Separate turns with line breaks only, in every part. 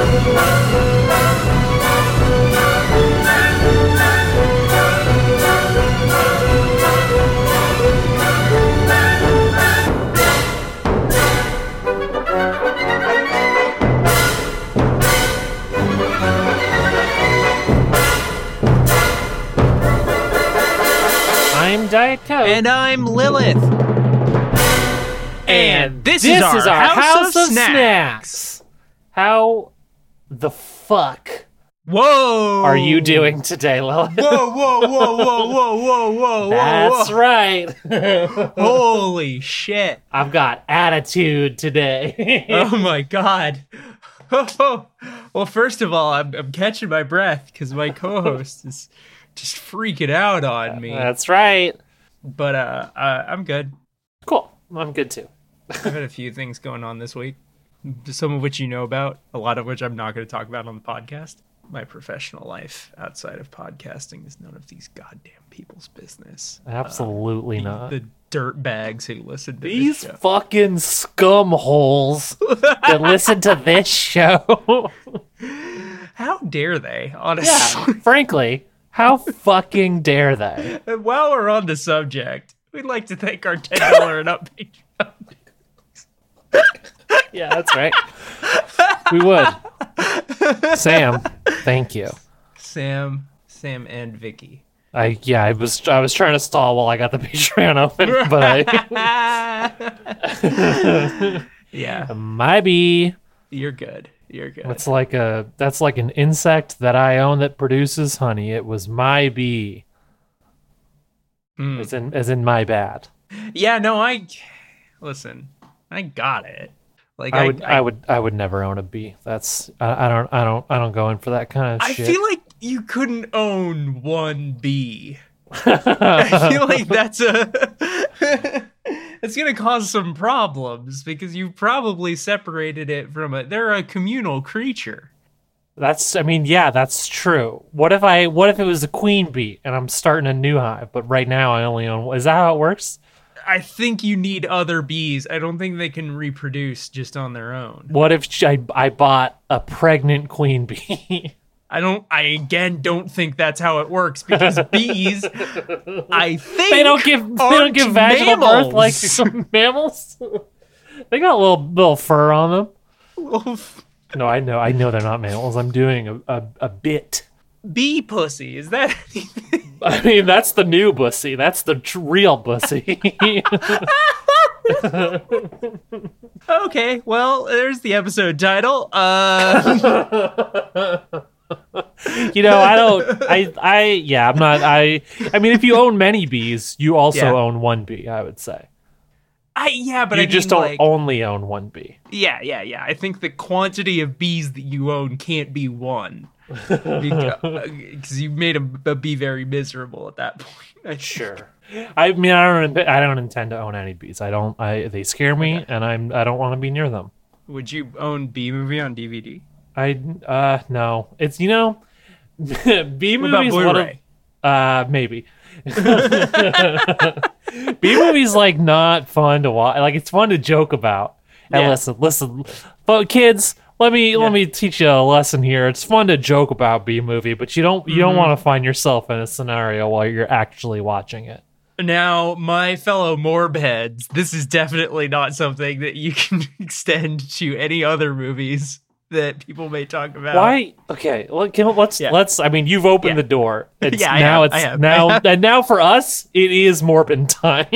I'm Diet Coke.
And I'm Lilith. And this,
this
is our, house, of, snacks.
snacks. How the fuck
Whoa!
are you doing today, Lilith?
Whoa, whoa, whoa, whoa, whoa, whoa, whoa, whoa.
That's
whoa.
right.
Holy shit.
I've got attitude today.
Oh my god. well, first of all, I'm, I'm catching my breath because my co-host is just freaking out on me.
That's right.
But uh, uh, I'm good.
Cool. I'm good too.
I've had a few things going on this week, some of which you know about, a lot of which I'm not going to talk about on the podcast. My professional life outside of podcasting is none of these goddamn people's business.
Absolutely
The-
not.
The dirt bags who listen to
These fucking scum holes that listen to this show.
How dare they,
yeah,
honestly?
frankly, how fucking dare they?
And while we're on the subject, we'd like to thank our $10 and up Patreon.
Yeah, that's right. We would. Sam, thank you.
Sam, Sam, and Vicky.
I yeah, I was I was trying to stall while I got the Patreon open, but I
yeah,
might be.
you're good. You're good.
It's like a that's like an insect that I own that produces honey. It was my bee,
Mm.
as in as in my bad.
Yeah, no, I listen. I got it. Like
I would I, would I would never own a bee. That's I, I don't I don't I don't go in for that kind of shit.
I
shit.
feel like you couldn't own one bee. I feel like that's a it's gonna cause some problems because you probably separated it from a they're a communal creature.
That's I mean, yeah, that's true. What if I what if it was a queen bee and I'm starting a new hive, but right now I only own is that how it works?
I think you need other bees. I don't think they can reproduce just on their own.
What if I I bought a pregnant queen bee?
I don't I again don't think that's how it works because bees I think
they don't give they don't give vaginal birth like
mammals.
some mammals. they got a little little fur on them. No, I know I know they're not mammals. I'm doing a, a, a bit.
bee pussy. Is that anything?
I mean, that's the new bussy. That's the tr- real bussy.
Okay, well, there's the episode title. Uh
you know, I don't. I I yeah. I'm not. I I mean, if you own many bees, you also
Yeah.
own one bee. I would say
I yeah, but
you
I
just
mean,
don't
like,
only own one bee.
Yeah, yeah, yeah. I think the quantity of bees that you own can't be one. Because you made a, a bee very miserable at that point.
Sure. I mean, I don't. I don't intend to own any bees. I don't. I they scare me, and I'm. I don't want to be near them.
Would you own Bee Movie on DVD?
I uh no. It's you know, bee
What about
movies. One of, Uh, maybe. B movies like not fun to watch. Like it's fun to joke about. And
Yeah.
listen, listen, but kids, let me let me teach you a lesson here. It's fun to joke about B movie, but you don't you
Mm-hmm.
don't want to find yourself in a scenario while you're actually watching it.
Now, my fellow morb heads, this is definitely not something that you can extend to any other movies that people may talk about.
Why? Okay, well, can, let's
Yeah.
let's. I mean, you've opened
Yeah.
the door. It's
Yeah, I
now
have,
it's now and now for us, it is Morbin time.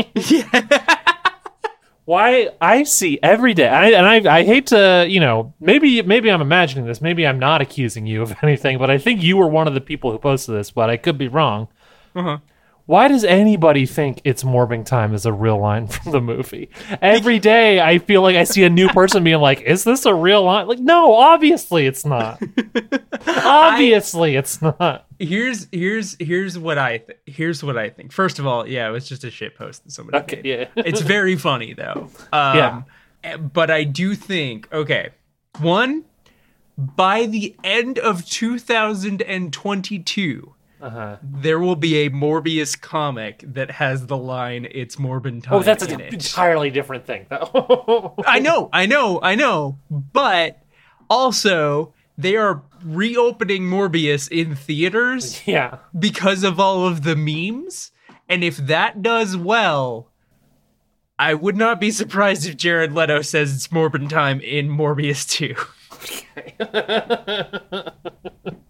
Why I see every day, I, and I I hate to you know maybe maybe I'm imagining this, maybe I'm not accusing you of anything, but I think you were one of the people who posted this, but I could be wrong.
Uh-huh.
Why does anybody think it's morbing time is a real line from the movie? Every day I feel like I see a new person being like, "Is this a real line?" Like, no, obviously it's not. obviously it's not.
Here's here's here's what I th- here's what I think. First of all, yeah, it was just a shit post that somebody
Okay,
made.
yeah.
it's very funny though. Um,
Yeah.
But I do think okay, one by the end of 2022,
Uh-huh.
there will be a Morbius comic that has the line "It's Morbin time."
Oh, that's an
it.
entirely different thing, though.
I know, I know, I know. But also, they are reopening Morbius in theaters
yeah.
because of all of the memes. And if that does well, I would not be surprised if Jared Leto says it's Morbin time in Morbius 2.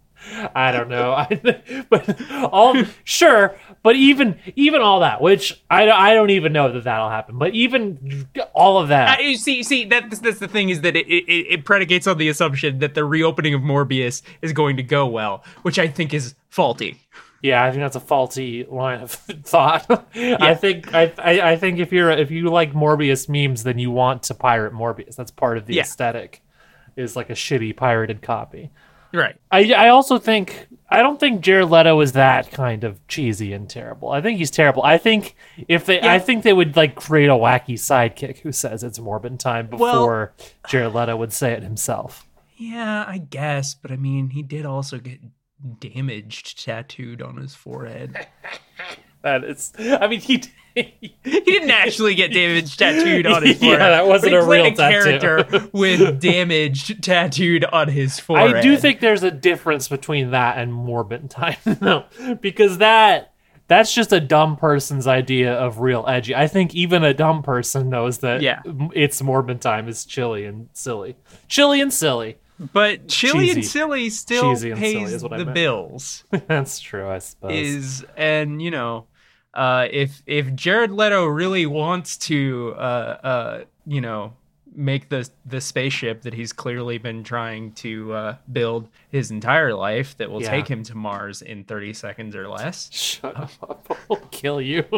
I don't know. I, but all sure, but even even all that, which I, I don't even know that that'll happen. But even all of that,
I, see, see, that's, that's the thing is that it, it, it predicates on the assumption that the reopening of Morbius is going to go well, which I think is faulty.
yeah, I think that's a faulty line of thought. I think I, I I think if you're if you like Morbius memes, then you want to pirate Morbius. That's part of the
Yeah.
aesthetic. Is like a shitty pirated copy.
Right.
I, I also think I don't think Jared Leto is that kind of cheesy and terrible. I think he's terrible. I think if they I think they would like create a wacky sidekick who says it's Morbin time before Jared Leto would say it himself.
Yeah, I guess, but I mean, he did also get damaged tattooed on his forehead.
That is I mean he
he didn't actually get damaged tattooed on his
Yeah,
forehead.
that wasn't a real
a
tattoo.
character with damage tattooed on his forehead.
I do think there's a difference between that and Morbin time. no, because that that's just a dumb person's idea of real edgy. I think even a dumb person knows that
Yeah.
it's Morbin time is chilly and silly. Chilly and silly.
But Chili and Silly still
Cheesy and silly
pays
is what
the bills.
That's true, I suppose.
is and you know uh if if jared leto really wants to uh uh you know make the the spaceship that he's clearly been trying to uh build his entire life that will
Yeah.
take him to mars in 30 seconds or less
Shut up! I'll kill you.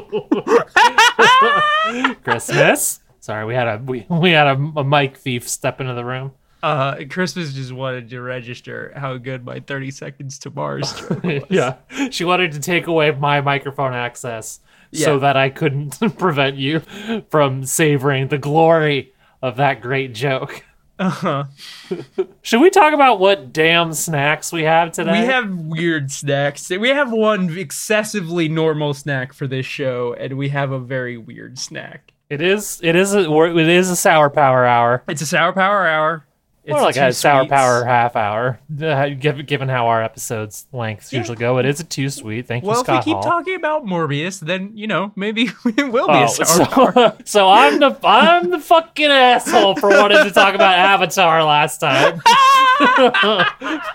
Christmas. Sorry, we had a we, we had a, a mic thief step into the room.
Uh christmas just wanted to register how good my 30 seconds to mars joke was.
yeah, she wanted to take away my microphone access
Yeah.
so that I couldn't prevent you from savoring the glory of that great joke.
uh-huh
Should we talk about what damn snacks we have today?
we have weird snacks we have one excessively normal snack for this show and we have a very weird snack
It is it is a, it is a sour power hour.
It's a sour power hour. It's
Or like a sour power half hour. Uh, given, how our episodes lengths usually go, it is a two sweet. Thank you, Scott.
Well, if we keep
Hall.
talking about Morbius, then you know maybe it will be
Oh,
a sour power.
so, so I'm the I'm the fucking asshole for wanting to talk about Avatar last time.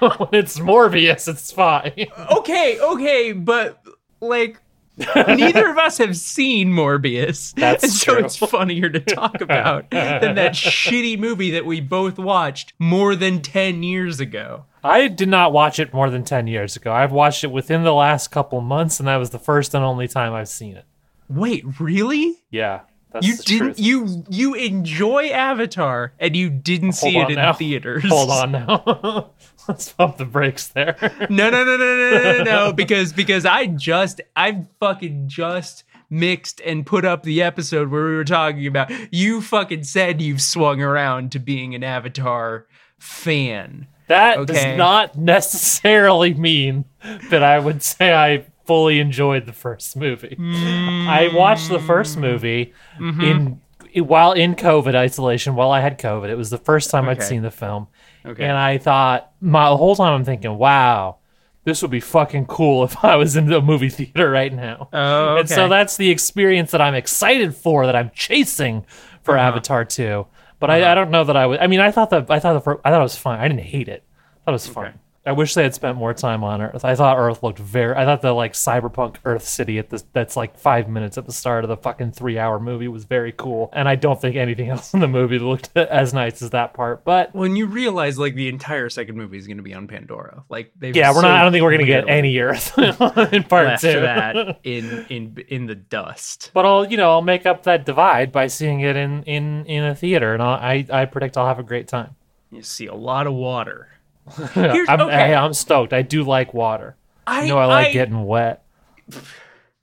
when it's Morbius, it's fine.
Okay, okay, but like neither of us have seen Morbius,
That's
and so
true.
it's funnier to talk about than that shitty movie that we both watched more than ten years ago.
I did not watch it more than ten years ago. I've watched it within the last couple months, and that was the first and only time I've seen it.
Wait, really?
Yeah, that's
You didn't?
truth.
You you enjoy Avatar and you didn't see it in
now.
theaters?
Hold on now. Let's pump the brakes there.
No, no, no, no, no, no, no, no, because because I just I fucking just mixed and put up the episode where we were talking about you fucking said you've swung around to being an Avatar fan.
That
Okay.
does not necessarily mean that I would say I fully enjoyed the first movie. I mm. watched the first movie mm-hmm. in while in COVID isolation. While I had COVID, it was the first time I'd seen the film,
Okay.
and I thought my the whole time I'm thinking, wow. This would be fucking cool if I was in the movie theater right now.
Oh,
And so that's the experience that I'm excited for, that I'm chasing for
Uh-huh.
Avatar 2. But I, I don't know that I would. I mean, I thought that I thought the I thought it was fine. I didn't hate it. I thought it was fine. I wish they had spent more time on Earth. I thought Earth looked very. I thought the like cyberpunk Earth City at this that's like five minutes at the start of the fucking three hour movie was very cool. And I don't think anything else in the movie looked as nice as that part. But
when you realize like the entire second movie is going to be on Pandora, like they
yeah, we're not. I don't think we're gonna get any Earth in part
left
two.
that in in in the dust.
But I'll, you know, I'll make up that divide by seeing it in in in a theater, and I'll, I I predict I'll have a great time.
You see a lot of water. Here's-
I'm,
okay.
hey, I'm stoked. I do like water.
I
You know, I like
I,
getting wet.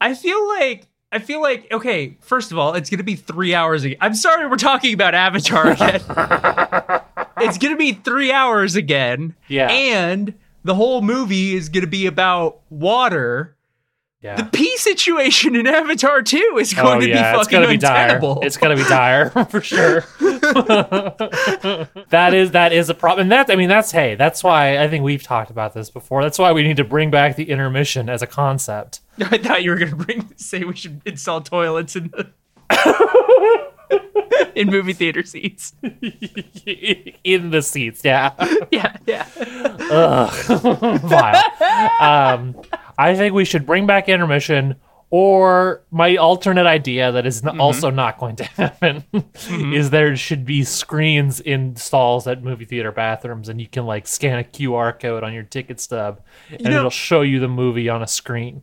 I feel like I feel like okay. First of all, it's gonna be three hours. Again. I'm sorry, we're talking about Avatar again. it's gonna be three hours again.
Yeah.
and the whole movie is gonna be about water.
Yeah.
The pee situation in Avatar 2 is going
oh
to
yeah,
be
it's
fucking
gonna be dire. It's gonna be dire for sure. that is that is a problem. And that I mean that's hey, that's why I think we've talked about this before. That's why we need to bring back the intermission as a concept.
I thought you were gonna bring say we should install toilets in the in movie theater seats.
in the seats, yeah.
Yeah, yeah. Ugh.
vile. Um, I think we should bring back intermission. Or my alternate idea that is n- also not going to happen is there should be screens in stalls at movie theater bathrooms, and you can like scan a QR code on your ticket stub, and
know-
it'll show you the movie on a screen.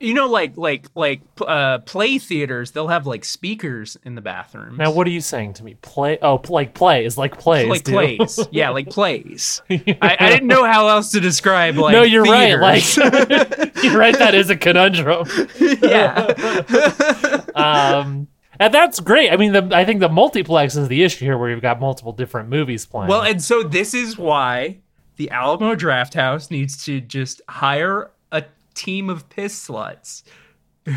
You know, like like like uh, play theaters, they'll have like speakers in the bathrooms.
Now, what are you saying to me? Play? Oh, like play is like plays.
like
dude.
plays, yeah, like plays. I, I didn't know how else to describe like.
no, you're right. Like you're right. That is a conundrum.
yeah,
um, and that's great. I mean, the, I think the multiplex is the issue here, where you've got multiple different movies playing.
Well, and so this is why the Alamo Drafthouse needs to just hire a team of piss sluts.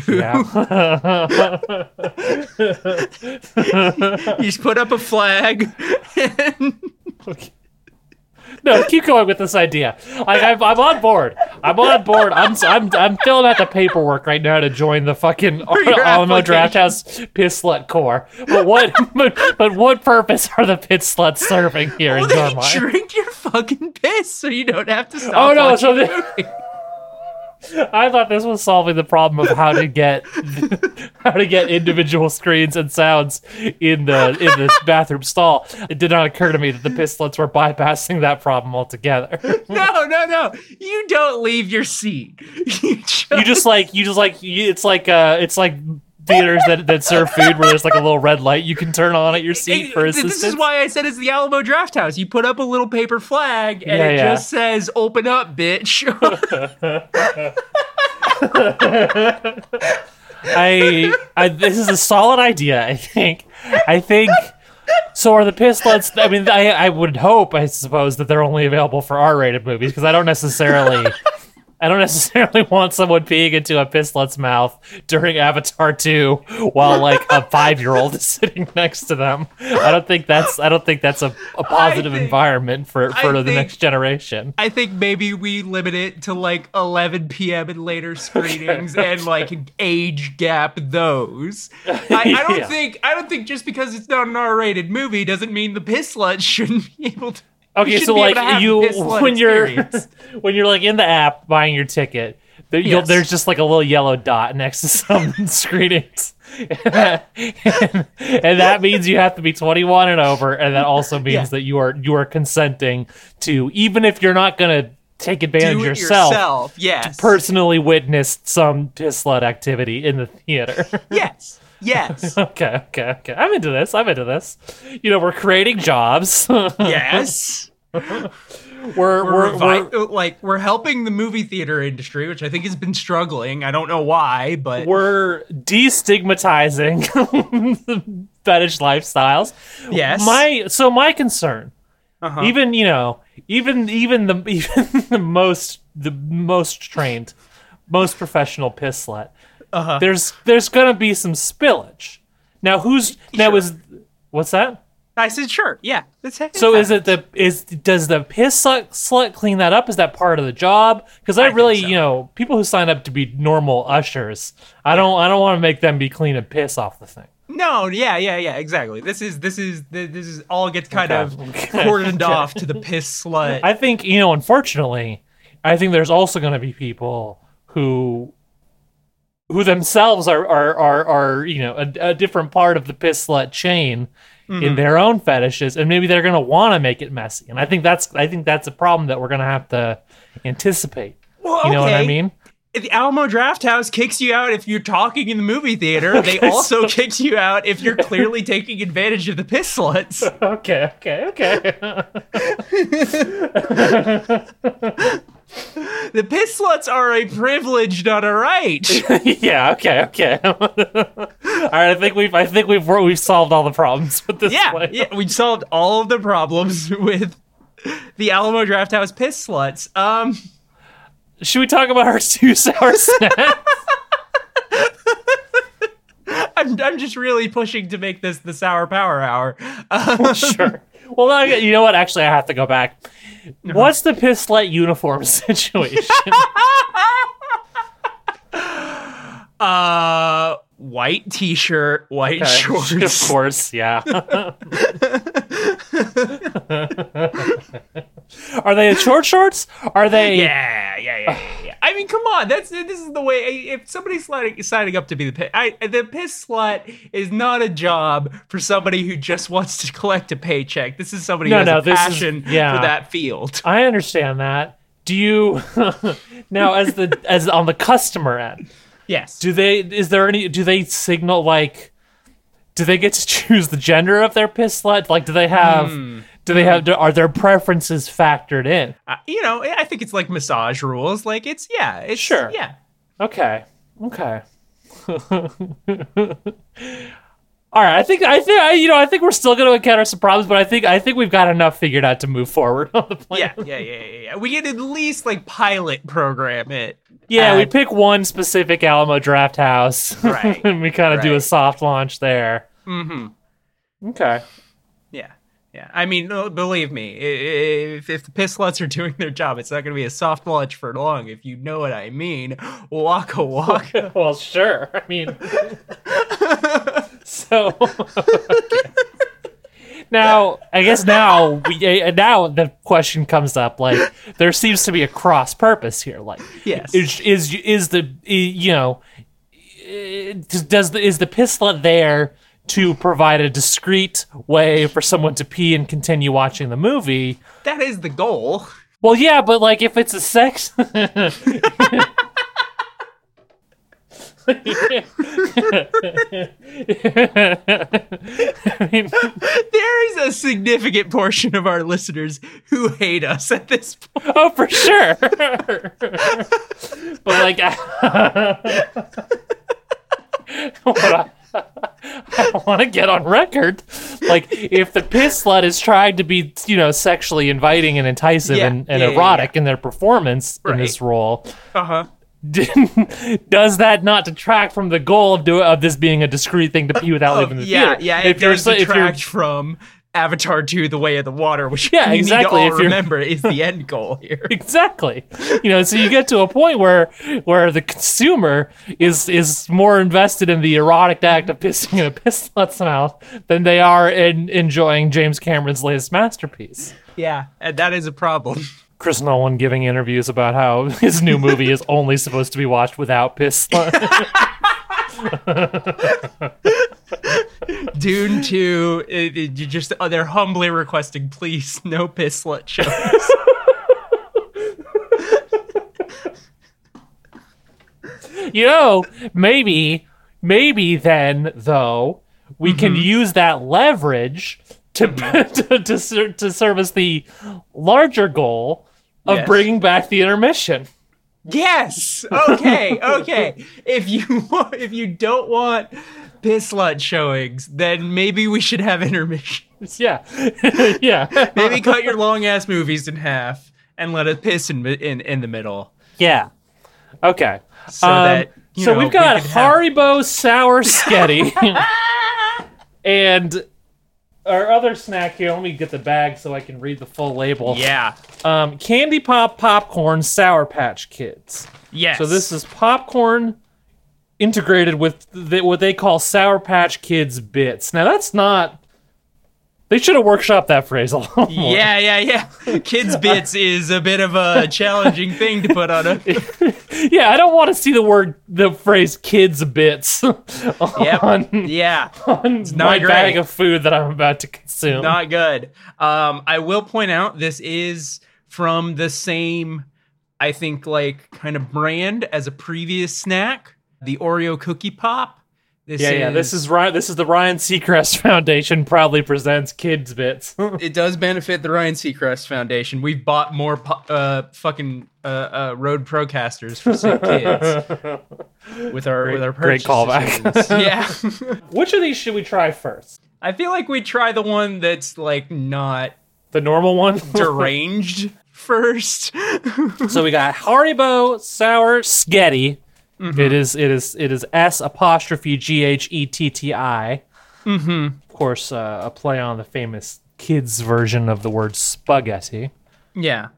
yeah.
You just put up a flag. And
no, keep going with this idea. Like I'm, I'm on board. I'm on board. I'm, I'm, I'm filling out the paperwork right now to join the fucking Alamo. Drafthouse Piss Slut Corps. But what, but, but what purpose are the piss sluts serving here
well,
in
they
your mind?
drink your fucking piss so you don't have to oh, stop.
Oh no! So
the
the,
movie.
I thought this was solving the problem of how to get how to get individual screens and sounds in the in the bathroom stall. It did not occur to me that the pistolets were bypassing that problem altogether.
No, no, no. You don't leave your seat. You just,
you just like you just like you, it's like uh it's like theaters that, that serve food where there's like a little red light you can turn on at your seat for
This is why I said it's the Alamo Drafthouse. You put up a little paper flag and
Yeah,
it
yeah.
just says "Open up, bitch."
I, I this is a solid idea. I think. I think. So are the pistolets? I mean, I I would hope, I suppose, that they're only available for R-rated movies because I don't necessarily. I don't necessarily want someone peeing into a pistlet's mouth during Avatar 2 while like a five year old is sitting next to them. I don't think that's I don't think that's a, a positive
think-
environment for, for
I
the
think-
next generation.
I think maybe we limit it to like 11 p.m. and later screenings and like age gap those. I, I don't
Yeah.
think I don't think just because it's not an R-rated movie doesn't mean the piss shouldn't be able to.
Okay, so like you when you're when you're like in the app buying your ticket, there, you'll,
Yes.
there's just like a little yellow dot next to some screenings, and, that, and that means you have to be 21 and over, and that also means
Yeah.
that you are you are consenting to even if you're not gonna take advantage
do
yourself,
yourself. Yes.
personally witness some slut activity in the theater.
yes. Yes.
okay, okay, okay. I'm into this. I'm into this. You know, we're creating jobs.
yes.
we're
We're,
we're, we're
like we're helping the movie theater industry, which I think has been struggling. I don't know why, but
we're destigmatizing the fetish lifestyles.
yes.
My so my concern,
Uh-huh.
even you know, even even the even the most the most trained most professional piss slut,
Uh-huh.
there's there's gonna be some spillage. Now who's now
Sure.
is what's that?
I said sure. Yeah.
So is it the is does the piss slut, slut clean that up? Is that part of the job? Because I,
I
really,
so.
you know, people who sign up to be normal ushers, I don't I don't want to make them be cleaning piss off the thing.
No, yeah, yeah, yeah, exactly. This is this is this is all gets kind
Okay.
of
Okay.
cordoned off to the piss slut.
I think you know, unfortunately, I think there's also going to be people who who themselves are are are, are you know a, a different part of the piss slut chain
Mm-hmm.
in their own fetishes, and maybe they're going to want to make it messy. And I think that's I think that's a problem that we're going to have to anticipate.
well,
You know what I
okay.
mean?
the Alamo Drafthouse kicks you out if you're talking in the movie theater. They
Okay,
also kicks you out if you're clearly taking advantage of the piss sluts.
Okay, okay, okay.
The piss sluts are a privilege, not a right.
yeah, okay, okay. all right, I think we've I think we've we've solved all the problems with this.
yeah,
one.
yeah, we solved all of the problems with the Alamo Drafthouse piss sluts. Um,
Should we talk about our two sour snacks?
I'm, I'm just really pushing to make this the sour power hour. Uh,
sure. Well, I, you know what? Actually, I have to go back.
Uh-huh.
What's the piss light uniform situation?
uh, white t-shirt, white shorts.
of course, yeah. Are they short shorts? Are they?
Yeah, yeah, yeah. I mean, come on. That's this is the way. If somebody's signing, signing up to be the piss, I, the piss slut is not a job for somebody who just wants to collect a paycheck. This is somebody
No,
who has
no,
a
this is-
passion
yeah.
for that field.
I understand that. Do you now as the as on the customer end?
Yes.
Do they? Is there any? Do they signal like? Do they get to choose the gender of their piss slut? Like, do they have?
Hmm.
Do they have? Are their preferences factored in?
Uh, you know, I think it's like massage rules. Like it's yeah, it's
Sure.
yeah.
Okay. Okay. All right. I think I think I, you know I think we're still going to encounter some problems, but I think I think we've got enough figured out to move forward on the plan.
Yeah, yeah, yeah, yeah, yeah. We can at least like pilot program it.
Yeah, we pick one specific Alamo Drafthouse,
Right,
and we kind of do a soft launch there.
Mm-hmm.
Okay.
Yeah. I mean, believe me, if, if the piss sluts are doing their job, it's not going to be a soft launch for long, if you know what I mean. Waka waka.
well, sure. I mean, so now I guess now we, uh, now the question comes up like there seems to be a cross purpose here. Like,
Yes.
is is is the eh, you know does the is the pisslet there? To provide a discreet way for someone to pee and continue watching the movie,
that is the goal.
well, yeah, but like if it's a sex, I mean,
There is a significant portion of our listeners who hate us at this point.
oh, for sure. but like, I, what I, want to get on record, like if the piss slut is trying to be, you know, sexually inviting and enticing
Yeah,
and, and
yeah, yeah,
erotic in their performance in this role,
Uh huh.
does that not detract from the goal of do, of this being a discreet thing to pee without leaving the
Oh, yeah,
theater?
yeah. It
if you're
does
if you're
detract from Avatar 2: The Way of the Water, which
Yeah,
you
exactly,
need
if you're-
remember is the end goal here.
exactly you know so you get to a point where where the consumer is is more invested in the erotic act of pissing in a piss slut's mouth than they are in enjoying james cameron's latest masterpiece
Yeah, and that is a problem.
chris nolan giving interviews about how his new movie is only supposed to be watched without piss
Dune 2, it, it- you just uh, they're humbly requesting, please, no piss slut shows.
you know maybe maybe then though we can use that leverage to to, to, ser- to service the larger goal of
Yes.
bringing back the intermission
yes. Okay. Okay. If you want, if you don't want piss slut showings, then maybe we should have intermissions.
yeah yeah
Maybe cut your long ass movies in half and let it piss in, in in the middle.
yeah Okay.
so
Um,
that
so
know,
we've got
we could have-
Haribo sour S'ghetti and our other snack here. Let me get the bag so I can read the full label.
Yeah.
Um, candy pop popcorn Sour Patch Kids.
Yes.
So this is popcorn integrated with the, what they call Sour Patch Kids bits. Now that's not. They should have workshopped that phrase a lot more.
Yeah, yeah, yeah. Kids bits is a bit of a challenging thing to put on a.
Yeah, I don't want to see the word, the phrase "kids bits"
Yep. Yeah.
on
not
my
great.
bag of food that I'm about to consume.
Not good. Um, I will point out this is from the same, I think, like kind of brand as a previous snack, the Oreo cookie pop. This
yeah, yeah. This is Ryan. This is the Ryan Seacrest Foundation proudly presents kids bits.
It does benefit the Ryan Seacrest Foundation. We've bought more po- uh, fucking uh, uh, Rode Procasters for sick kids with our with our
great
purchase
callback.
yeah.
Which of these should we try first?
I feel like we try the one that's like not
The normal one.
deranged first.
so we got Haribo sour S'ghetti. It is it is it is S apostrophe G H E T T I. Mm-hmm. Of course, uh, a play on the famous kids version of the word spaghetti.
yeah.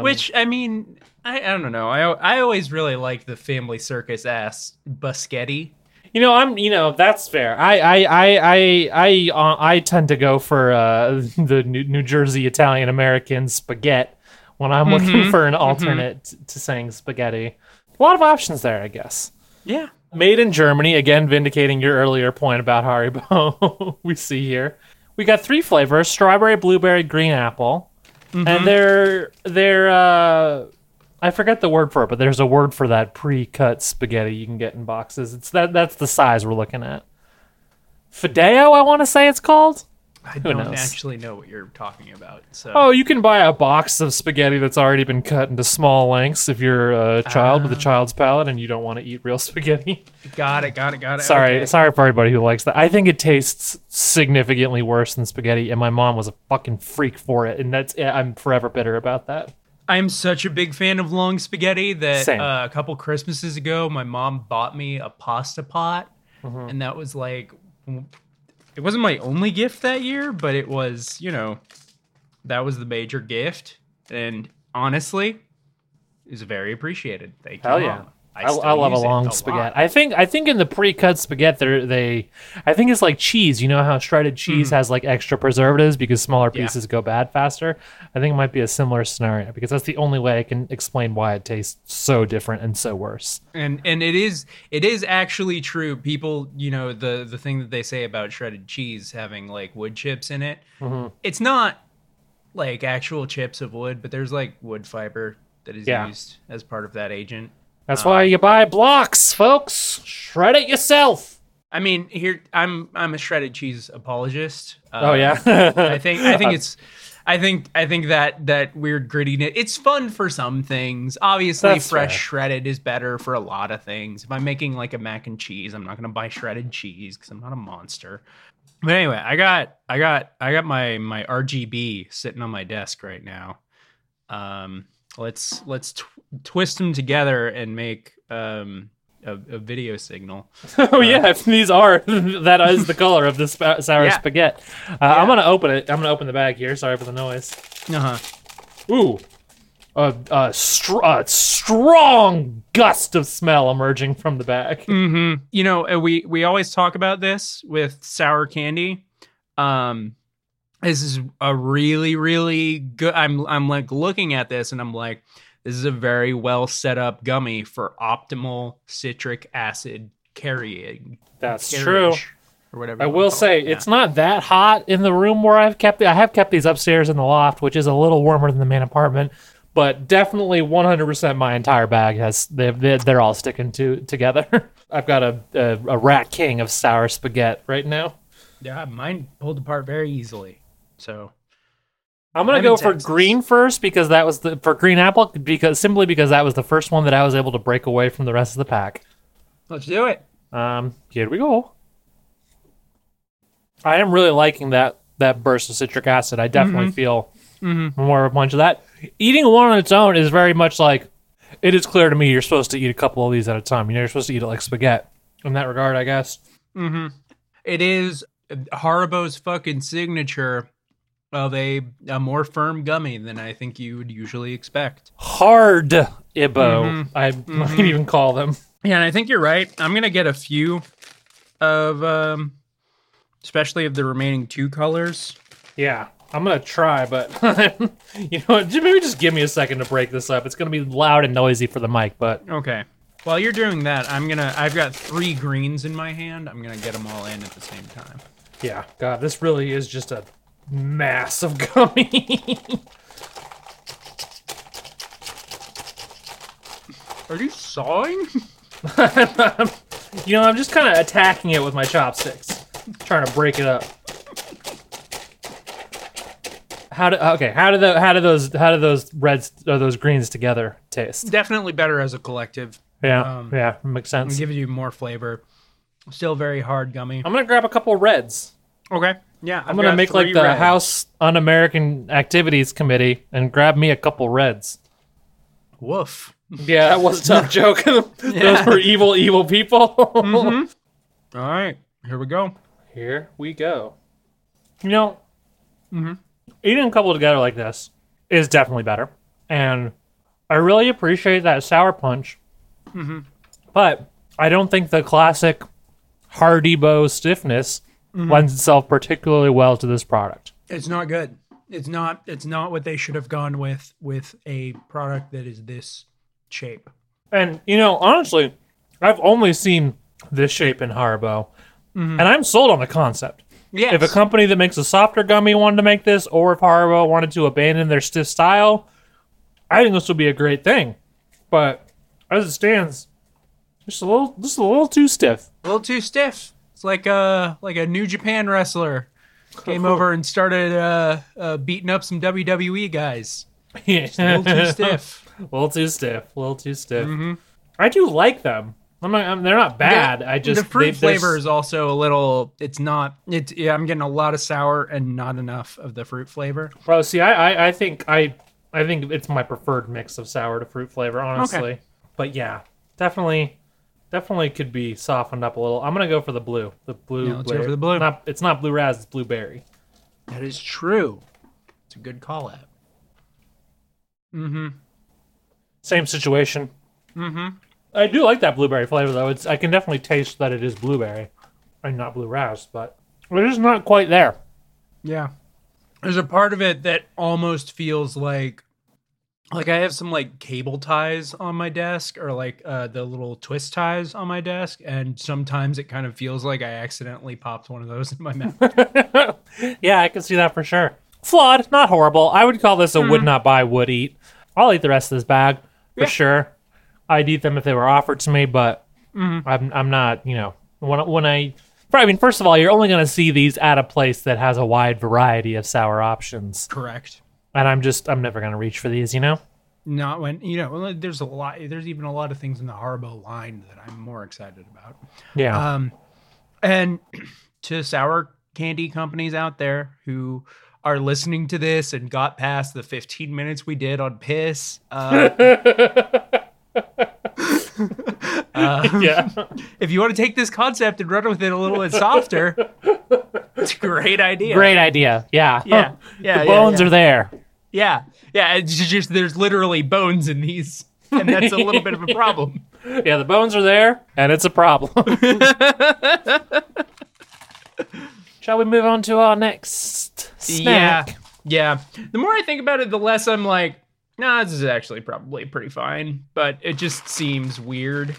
Which I mean, I, I don't know. I I always really like the Family Circus ass Buschetti.
You know, I'm. You know, that's fair. I, I, I, I, I, uh, I tend to go for uh, the New, New Jersey Italian American spaghetti when I'm looking for an alternate t- to saying spaghetti. A lot of options there, I guess.
Yeah.
Made in Germany, again vindicating your earlier point about Haribo. we see here. We got three flavors: strawberry, blueberry, green apple, and they're they're. Uh, I forget the word for it, but there's a word for that pre-cut spaghetti you can get in boxes. It's that that's the size we're looking at. Fideo, I want to say it's called.
I don't
knows?
actually know what you're talking about. So
Oh, you can buy a box of spaghetti that's already been cut into small lengths if you're a child with a child's palate and you don't want to eat real spaghetti.
got it, got it, got it.
Sorry,
okay.
sorry for everybody who likes that. I think it tastes significantly worse than spaghetti, and my mom was a fucking freak for it, and that's I'm forever bitter about that.
I'm such a big fan of long spaghetti that uh, a couple Christmases ago, my mom bought me a pasta pot,
Mm-hmm.
and that was like, it wasn't my only gift that year, but it was, you know, that was the major gift, and honestly, it was very appreciated. Thank you.
Hell yeah. I,
still
I love a long
lot.
spaghetti. I think I think in the pre-cut spaghetti, they're- they, I think it's like cheese. You know how shredded cheese has like extra preservatives because smaller
Mm. Yeah.
pieces go bad faster. I think it might be a similar scenario because that's the only way I can explain why it tastes so different and so worse.
and and it is it is actually true people you know the the thing that they say about shredded cheese having like wood chips in it
Mm-hmm.
it's not like actual chips of wood but there's like wood fiber that is
Yeah.
used as part of that agent
That's why you buy blocks, folks. Shred it yourself.
i mean here i'm i'm a shredded cheese apologist uh,
oh yeah.
i think i think it's I think I think that that weird grittiness. It's fun for some things. Obviously,
That's
fresh
fair.
shredded is better for a lot of things. If I'm making like a mac and cheese, I'm not gonna buy shredded cheese because I'm not a monster. But anyway, I got I got I got my my RGB sitting on my desk right now. Um, let's let's tw- twist them together and make um a, a video signal.
oh yeah, if these are that is the color of the spa- sour
Yeah.
spaghetti. Uh, I'm gonna open it. I'm gonna open the bag here. Sorry for the noise.
Uh huh.
Ooh, a, a, str- a strong gust of smell emerging from the bag.
Mm-hmm. You know, uh, we we always talk about this with sour candy. Um, this is a really really good. I'm I'm like looking at this and I'm like, this is a very well set up gummy for optimal citric acid carrying.
That's true.
Or whatever.
I will say
it.
it's not that hot in the room where I've kept it. I have kept these upstairs in the loft, which is a little warmer than the main apartment, but definitely 100% my entire bag has they they're, all sticking to together. I've got a, a a rat king of sour spaghetti right now.
Yeah, yeah, mine pulled apart very easily. So
I'm gonna
I'm
go for
Texas.
green first because that was the for green apple because simply because that was the first one that I was able to break away from the rest of the pack.
let's do it.
Um, here we go. I am really liking that that burst of citric acid. I definitely feel more of a punch of that. Eating one on its own is very much like it is clear to me you're supposed to eat a couple of these at a time. You know, you're supposed to eat it like spaghetti. In that regard, I guess. Hmm.
It is Haribo's fucking signature of a a more firm gummy than I think you would usually expect.
Hard Ibo, I might even call them.
Yeah, and I think you're right. I'm gonna get a few of, um, especially of the remaining two colors.
Yeah, I'm gonna try, but you know, what, maybe just give me a second to break this up. It's gonna be loud and noisy for the mic, but
Okay. While you're doing that, I'm gonna. I've got three greens in my hand. I'm gonna get them all in at the same time.
yeah, God, this really is just a mass of gummy.
Are you sawing?
you know, I'm just kind of attacking it with my chopsticks, trying to break it up. How do okay? How do the how do those how do those reds or those greens together taste?
Definitely better as a collective.
Yeah,
Um,
yeah, makes sense.
Give you more flavor. Still very hard gummy.
I'm gonna grab a couple reds.
Okay. Yeah.
I'm gonna make like the House Un-American Activities Committee and grab me a couple reds.
Woof.
Yeah, that was a tough joke. Those were evil, evil people.
All right. Here we go.
Here we go. You know, eating a couple together like this is definitely better, and I really appreciate that sour punch. But I don't think the classic Hardy-Bo stiffness Mm-hmm. lends itself particularly well to this product.
It's not good. It's not. It's not what they should have gone with with a product that is this shape.
And you know, honestly, I've only seen this shape in Haribo, mm-hmm. and I'm sold on the concept.
Yes.
If a company that makes a softer gummy wanted to make this, or if Haribo wanted to abandon their stiff style, I think this would be a great thing. But as it stands, just a little, just a little too stiff.
a little too stiff. It's like a like a New Japan wrestler came over and started uh, uh, beating up some WWE guys.
Yeah.
A little too stiff.
A little too stiff. A little too stiff. I do like them. I'm not, I'm, they're not bad. I just
the fruit
they-
flavor is also a little. It's not. It's yeah. I'm getting a lot of sour and not enough of the fruit flavor.
Bro, see, I, I, I think I, I think it's my preferred mix of sour to fruit flavor, honestly. Okay. But yeah, definitely, definitely could be softened up a little. I'm gonna go for the blue. The blue.
Yeah, let's go for the blue.
Not, it's not blue raz. It's blueberry.
That is true. It's a good call out. Mm-hmm.
Same situation. Mm-hmm. I do like that blueberry flavor though. It's I can definitely taste that it is blueberry, and not blue raz, but it is not quite there.
Yeah. There's a part of it that almost feels like like I have some like cable ties on my desk or like uh the little twist ties on my desk and sometimes it kind of feels like I accidentally popped one of those in my mouth.
Yeah, I can see that for sure. Flawed, not horrible. I would call this a would not buy, would eat. I'll eat the rest of this bag for
Yeah.
sure. I'd eat them if they were offered to me, but I'm I'm not. You know, when when I. I mean, first of all, you're only going to see these at a place that has a wide variety of sour options,
Correct.
And I'm just I'm never going to reach for these. You know.
Not when you know, well, there's a lot there's even a lot of things in the Haribo line that I'm more excited about.
Yeah.
Um, and to sour candy companies out there who are listening to this and got past the 15 minutes we did on piss, uh,
yeah.
if you want to take this concept and run with it a little bit softer, it's a great idea.
Great idea. Yeah.
Yeah. Yeah.
the
yeah,
bones
yeah.
are there.
Yeah. Yeah. It's just there's literally bones in these, and that's a little bit of a problem.
Yeah, the bones are there, and it's a problem. Shall we move on to our next snack?
Yeah. Yeah. The more I think about it, the less I'm like, nah, this is actually probably pretty fine. But it just seems weird.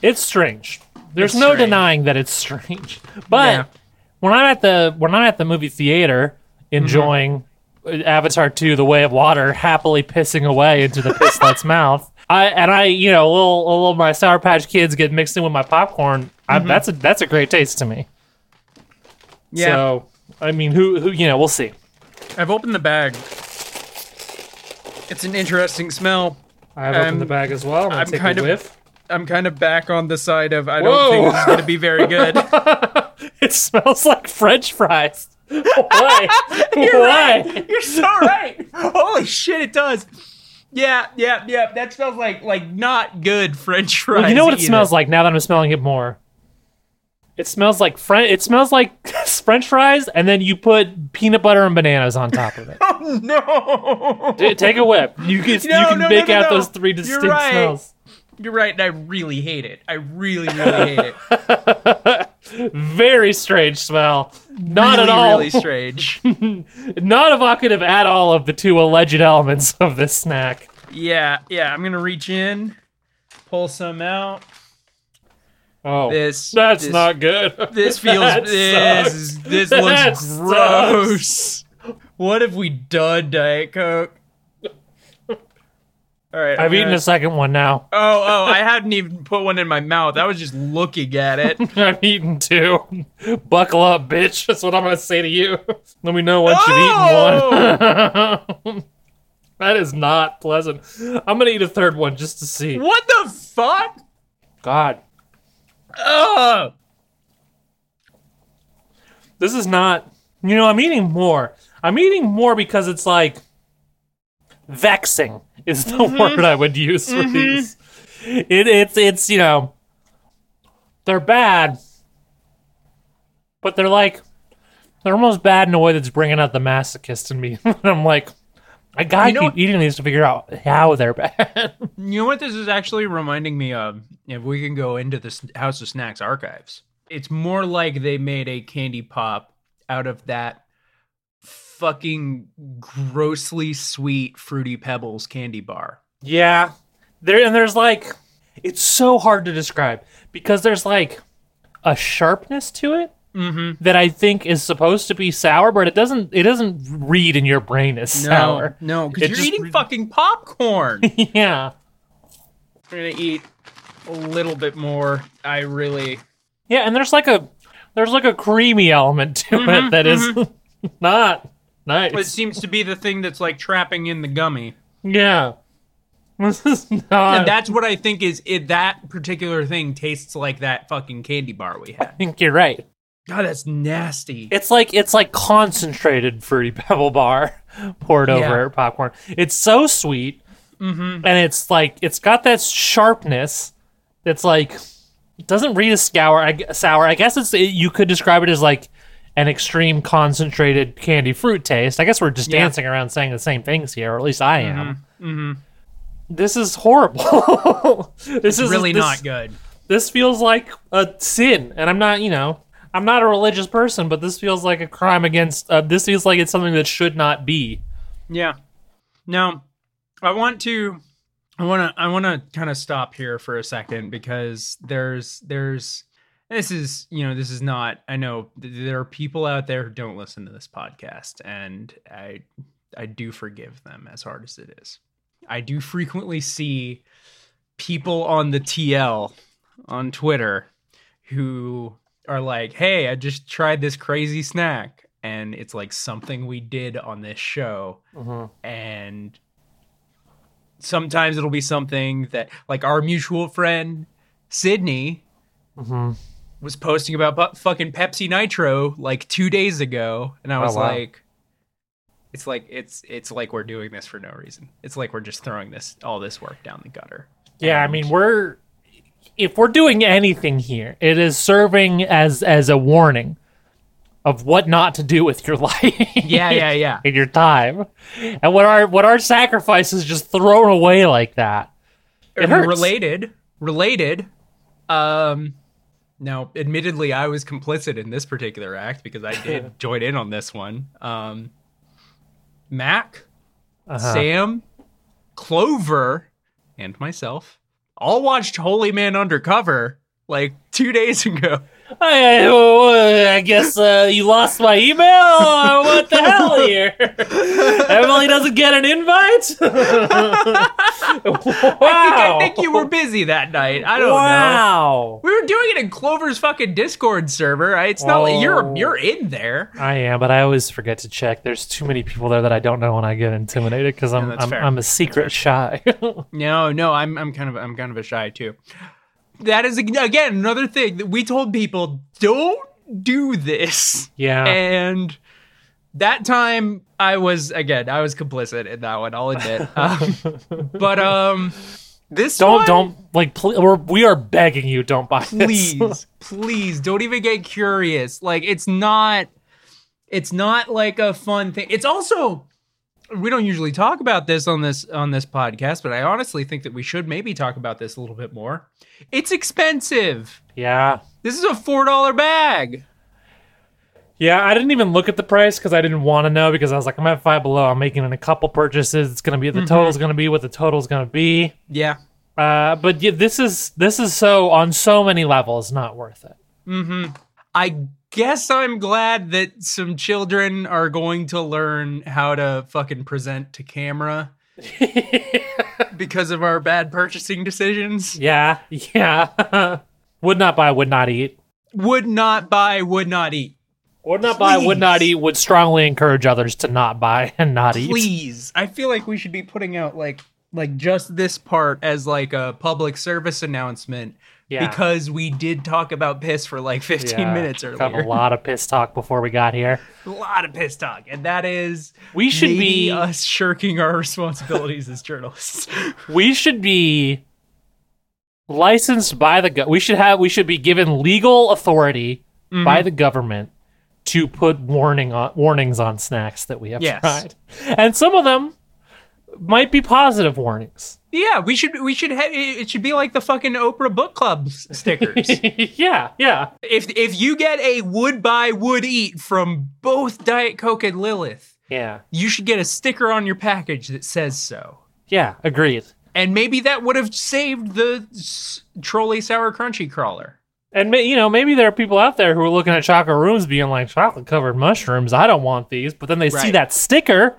It's strange. There's
It's
no
strange.
denying that it's strange. But
Yeah.
when I'm at the when I'm at the movie theater mm-hmm. enjoying Avatar 2 The Way of Water happily pissing away into the pisslet's mouth, I and I, you know, a little a little of my Sour Patch Kids get mixed in with my popcorn. I, mm-hmm. that's a that's a great taste to me.
Yeah.
So, I mean, who who you know, we'll see.
I've opened the bag. It's an interesting smell.
I've opened the bag as well. I'm,
I'm kind of-
whiff.
I'm kind of back on the side of I don't think this is going to be very good.
It smells like French fries. Why?
You're
Why?
right. You're so right. Holy shit, it does. Yeah, yeah, yeah. That smells like like not good French fries.
Well, you know what it
either.
smells like now that I'm smelling it more. It smells like French. It smells like French fries, and then you put peanut butter and bananas on top of it.
Oh no!
Take a whip. You can you can
no, no,
make
no,
out
no.
those three distinct
right.
smells.
You're right, and I really hate it. I really, really hate it.
Very strange smell. Not
really,
at all.
Really strange.
not evocative at all of the two alleged elements of this snack.
yeah, yeah. I'm gonna reach in, pull some out.
Oh,
This
that's
this,
not good.
This feels.
That
this
sucks.
is- this
That
looks
sucks.
gross. What have we done, Diet Coke? All right,
I've eaten a second one now.
Oh, oh! I hadn't even put one in my mouth. I was just looking at it.
I've eaten two. Buckle up, bitch. That's what I'm gonna say to you. Let me know once you've eaten one. Oh! that is not pleasant. I'm gonna eat a third one just to see.
what the fuck?
God,
Ugh!
this is not. You know, I'm eating more. I'm eating more because it's like vexing is the mm-hmm. word I would use for mm-hmm. these. It, it's it's you know they're bad, but they're like they're almost bad in a way that's bringing out the masochist in me. and I'm like, I gotta
You know
keep
what-
eating these to figure out how they're bad.
You know what this is actually reminding me of? If we can go into this House of Snacks archives, it's more like they made a candy pop out of that fucking grossly sweet Fruity Pebbles candy bar.
Yeah. There and there's like it's so hard to describe because there's like a sharpness to it mm-hmm. that I think is supposed to be sour, but it doesn't it doesn't read in your brain as sour.
no, because you're eating
re-
fucking popcorn.
yeah.
We're gonna eat a little bit more. I really.
Yeah, and there's like a there's like a creamy element to it mm-hmm, that is mm-hmm. not nice.
It seems to be the thing that's like trapping in the gummy.
yeah. This is not
And that's what I think is it. That particular thing tastes like that fucking candy bar we had.
I think you're right.
God, that's nasty.
It's like it's like concentrated fruity pebble bar poured
Yeah.
over popcorn. It's so sweet, mm-hmm. and it's like it's got that sharpness. That's like it doesn't read as sour. I, sour. I guess it's it, you could describe it as like an extreme concentrated candy fruit taste. I guess we're just
Yeah.
dancing around saying the same things here, or at least I am. This is horrible. this is
really
this-
not good.
this feels like a sin and i'm not you know i'm not a religious person but this feels like a crime against uh, this feels like it's something that should not be
Yeah. Now, I want to, I want to, I want to kind of stop here for a second because there's, there's, this is, you know, this is not. I know th- there are people out there who don't listen to this podcast, and I, I do forgive them as hard as it is. I do frequently see people on the TL on Twitter who are like, "Hey, I just tried this crazy snack." And it's like something we did on this show mm-hmm. and sometimes it'll be something that like our mutual friend Sydney mm-hmm. Was posting about bu- fucking Pepsi Nitro like two days ago, and I
Oh,
was
wow.
like, it's like it's it's like we're doing this for no reason. It's like we're just throwing this all this work down the gutter.
yeah i mean we're if we're doing anything here it is serving as as a warning of what not to do with your life
yeah, yeah, yeah.
and your time and what our what our sacrifices just thrown away like that it hurts
related, related. Um, now, admittedly, I was complicit in this particular act because I did join in on this one. Um, Mac,
Uh-huh.
Sam, Clover, and myself all watched Holy Man Undercover like two days ago.
I, I, I guess uh, you lost my email. Uh, what the hell here? Emily doesn't get an invite. wow!
I think you were busy that night. I don't know.
wow.
We were doing it in Clover's fucking Discord server. I- It's not like
Oh.
you're you're in there.
I am, but I always forget to check. There's too many people there that I don't know when I get intimidated because I'm
that's
I'm. I'm a secret shy.
No, no, I'm I'm kind of I'm kind of a shy too. That is again another thing that we told people don't do this.
yeah.
And that time I was again I was complicit in that one. I'll admit. Um, but um, this
Don't
one,
don't like pl- we're, we are begging you don't buy this.
please please don't even get curious. Like it's not it's not like a fun thing. It's also we don't usually talk about this on this on this podcast, but I honestly think that we should maybe talk about this a little bit more. It's expensive.
yeah.
This is a four dollar bag.
Yeah, I didn't even look at the price because I didn't want to know because I was like, I'm at five below. I'm making in a couple purchases. It's gonna be the total's gonna be what the total's gonna be.
Yeah.
Uh, but yeah, this is this is so on so many levels not worth it. Mm-hmm.
I guess I'm glad that some children are going to learn how to fucking present to camera because of our bad purchasing decisions.
Yeah, yeah. would not buy, would not eat.
Would not buy, would not eat.
Would not buy, would not eat. Would strongly encourage others to not buy and not eat.
Please. I feel like we should be putting out like like just this part as like a public service announcement
Yeah.
because we did talk about piss for like 15
Yeah,
minutes
Got
earlier.
a lot of piss talk before we got here.
a lot of piss talk, and that is
We should
maybe
be-
us shirking our responsibilities as journalists.
We should be licensed by the go- we should have we should be given legal authority
Mm-hmm.
by the government to put warning on warnings on snacks that we have
Yes.
tried. And some of them might be positive warnings.
Yeah, we should we should have it should be like the fucking Oprah Book Club s- stickers.
yeah, yeah.
if if you get a would buy would eat from both Diet Coke and Lilith,
Yeah.
you should get a sticker on your package that says so.
Yeah, agreed.
And maybe that would have saved the s- Trolli sour crunchy crawler.
And ma- you know, maybe there are people out there who are looking at chocolate rooms being like chocolate covered mushrooms. I don't want these, but then they see
Right.
that sticker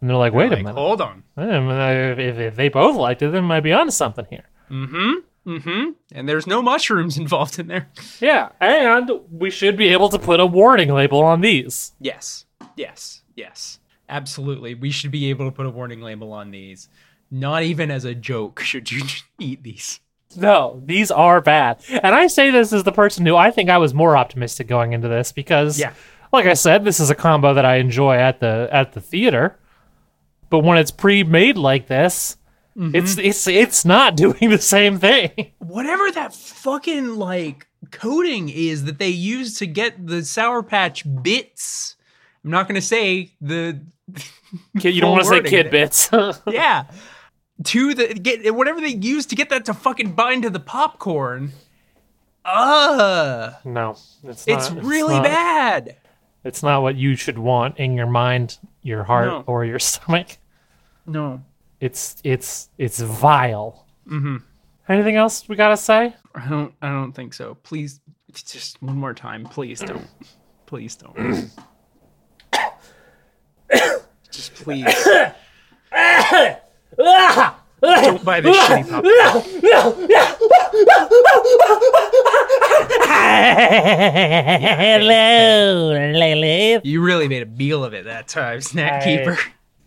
and they're like, "Wait a
Like,
minute,
hold on.
If, if they both liked it, then might be onto something here."
Mm-hmm. And there's no mushrooms involved in there.
Yeah, and we should be able to put a warning label on these.
Yes. Yes. Yes. Absolutely. We should be able to put a warning label on these. Not even as a joke should you eat these.
No, these are bad. And I say this as the person who I think I was more optimistic going into this because
Yeah.
like I said, this is a combo that I enjoy at the at the theater. But when it's pre-made like this, it's it's it's not doing the same thing.
Whatever that fucking like coating is that they use to get the Sour Patch bits. I'm not gonna say the
Kid, you don't want to say kid bits.
yeah to the get whatever they use to get that to fucking bind to the popcorn. Uh
no, it's not, it's
really
not-
bad.
It's not what you should want in your mind, your heart,
No.
or your stomach.
No.
It's it's it's vile. Mm-hmm. Anything else we gotta say?
I don't I don't think so. Please just one more time. Please don't. Please don't. just please. don't buy this shitty popcorn.
Hello, Lilith.
You really made a meal of it that time, Snack
I-
Keeper.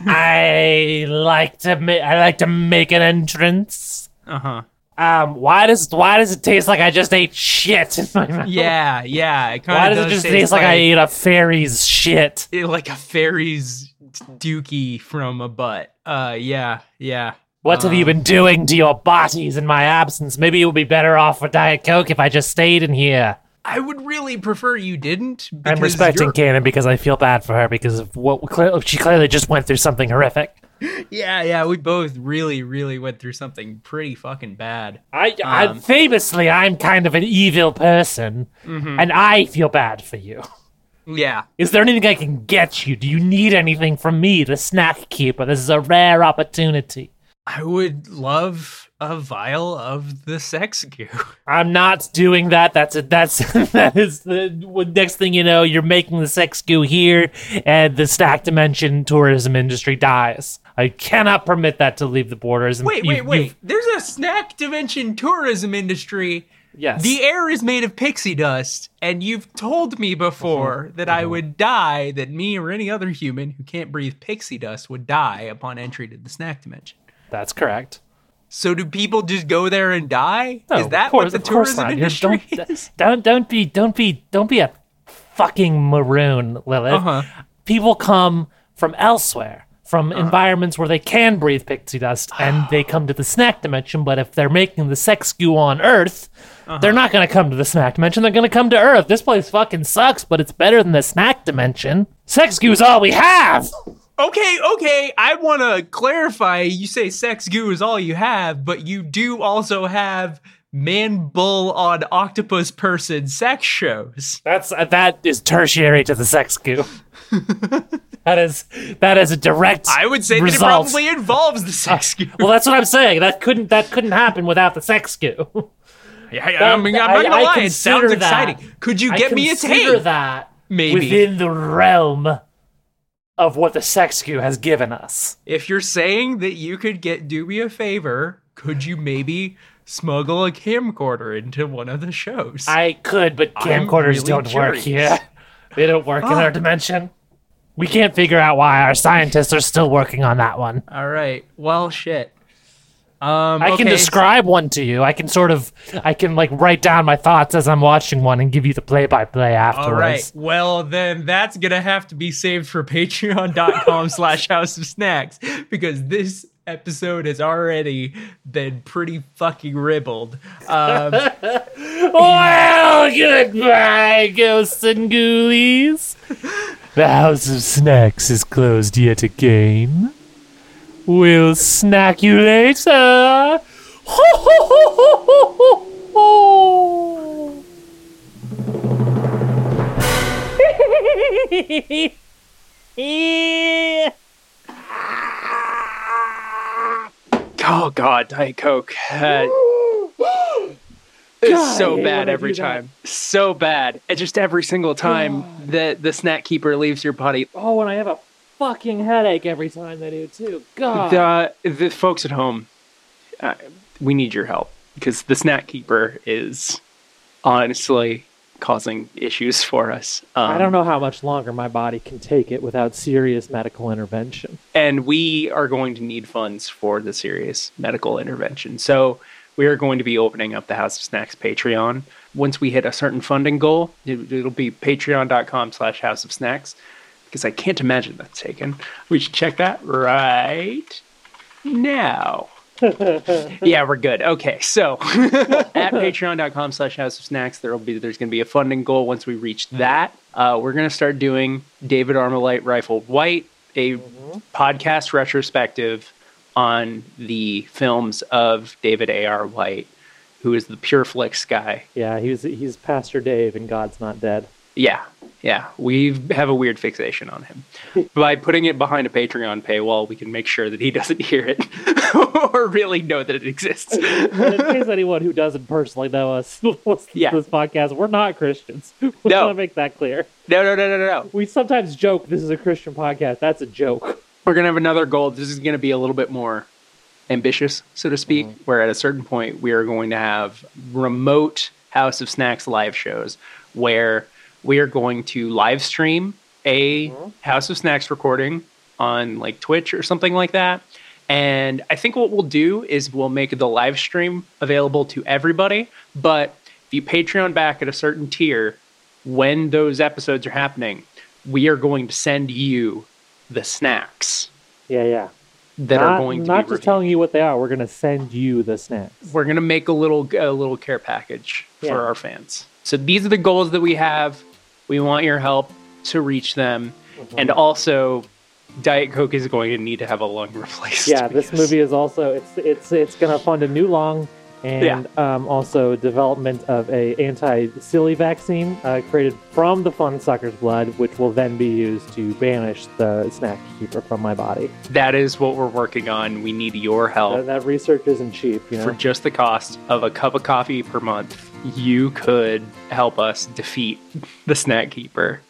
I like to ma- I like to make an entrance.
Uh-huh.
Um, why does why does it taste like I just ate shit in my mouth?
Yeah, yeah. It kind
Why
of
does it just taste like, I ate a fairy's shit?
it like a fairy's dookie from a butt. Uh yeah, yeah.
What have you been doing to your bodies in my absence? Maybe you would be better off with Diet Coke if I just stayed in here.
I would really prefer you didn't.
I'm
because
respecting
you're-
Kanan because I feel bad for her because of what cle- she clearly just went through something horrific.
Yeah, yeah, we both really, really went through something pretty fucking bad.
I, I
Um,
famously, I'm kind of an evil person, and I feel bad for you.
Yeah.
Is there anything I can get you? Do you need anything from me, the snack keeper? This is a rare opportunity.
I would love a vial of the sex goo.
I'm not doing that. That's it. That's that is the next thing you know, you're making the sex goo here, and the snack dimension tourism industry dies. I cannot permit that to leave the borders. And
Wait,
you-
wait, wait. There's a snack dimension tourism industry.
yes.
The air is made of pixie dust, and you've told me before
Uh-huh.
that I would die, that me or any other human who can't breathe pixie dust would die upon entry to the snack dimension.
That's correct.
So do people just go there and die?
No,
is that
course,
what the tourism industry
don't,
is?
don't don't be don't be don't be a fucking maroon, Lilith.
Uh-huh.
people come from elsewhere, from environments where they can breathe pixie dust, and they come to the snack dimension. But if they're making the sex goo on Earth, they're not going to come to the snack dimension. They're going to come to Earth. This place fucking sucks, but it's better than the snack dimension. Sex goo is all we have.
Okay, okay. I want to clarify. You say sex goo is all you have, but you do also have man bull on octopus person sex shows.
That's uh, that is tertiary to the sex goo. that is that is a direct.
I would say that it probably involves the sex goo.
Well, that's what I'm saying. That couldn't that couldn't happen without the sex goo.
Yeah, I mean, I'm not
I-
gonna
I
lie. It sounds
that-
exciting. Could you
I
get me a tape?
that
Maybe.
within the realm of what the sex goo has given us.
If you're saying that you could get do me a favor, could you maybe smuggle a camcorder into one of the shows?
I could, but camcorders
really
don't work here. They don't work in our dimension. We can't figure out why our scientists are still working on that one.
All right. Well, shit. Um,
I can
okay,
describe one to you. I can sort of, I can like write down my thoughts as I'm watching one and give you the play-by-play afterwards.
All right. Well, then that's gonna have to be saved for patreon.com slash house of snacks because this episode has already been pretty fucking ribbled. Um,
Well, goodbye, ghosts and ghoulies. The House of Snacks is closed yet again. We'll snack you later. Ho, ho, ho, ho, ho, ho, ho.
Oh God, Diet Coke. Uh, it's so bad every
do that.
time. So bad. And just every single time that the snack keeper leaves your body.
Oh, and I have a fucking headache every time they do too. God.
The, the folks at home, uh, we need your help because the snack keeper is honestly causing issues for us. Um,
I don't know how much longer my body can take it without serious medical intervention.
and we are going to need funds for the serious medical intervention. So we are going to be opening up the House of Snacks Patreon. Once we hit a certain funding goal, it, it'll be patreon.com slash House of Snacks because I can't imagine that's taken. We should check that right now. yeah, we're good. Okay, so at patreon.com slash house of snacks, there'll be there's gonna be a funding goal once we reach that. Uh, we're gonna start doing David Armalite Rifle White, a podcast retrospective on the films of David A.R. White, who is the Pure Flix guy.
Yeah, he's he's Pastor Dave and God's Not Dead.
Yeah, yeah, we have a weird fixation on him. By putting it behind a Patreon paywall, we can make sure that he doesn't hear it or really know that it exists.
But in case anyone who doesn't personally know us
Yeah.
this podcast, we're not Christians. We
No.
want to make that clear.
No, no, no, no, no, no.
We sometimes joke this is a Christian podcast. That's a joke.
We're gonna have another goal. This is gonna be a little bit more ambitious, so to speak. Mm-hmm. Where at a certain point, we are going to have remote House of Snacks live shows where we are going to live stream a mm-hmm. House of Snacks recording on like Twitch or something like that. And I think what we'll do is we'll make the live stream available to everybody. But if you Patreon back at a certain tier, when those episodes are happening, we are going to send you the snacks
Yeah, yeah.
that
not
are going to
not
be
just
reviewed.
telling you what they are. We're gonna send you the snacks.
We're gonna make a little a little care package
Yeah.
for our fans. So these are the goals that we have. We want your help to reach them,
Mm-hmm.
and also, Diet Coke is going to need to have a lung replaced.
Yeah, this movie is also it's it's it's gonna fund a new lung and um, also development of a anti-silly vaccine uh, created from the fun sucker's blood, which will then be used to banish the snack keeper from my body.
That is what we're working on. We need your help.
That, that research isn't cheap, you know.
For just the cost of a cup of coffee per month, you could help us defeat the snack keeper.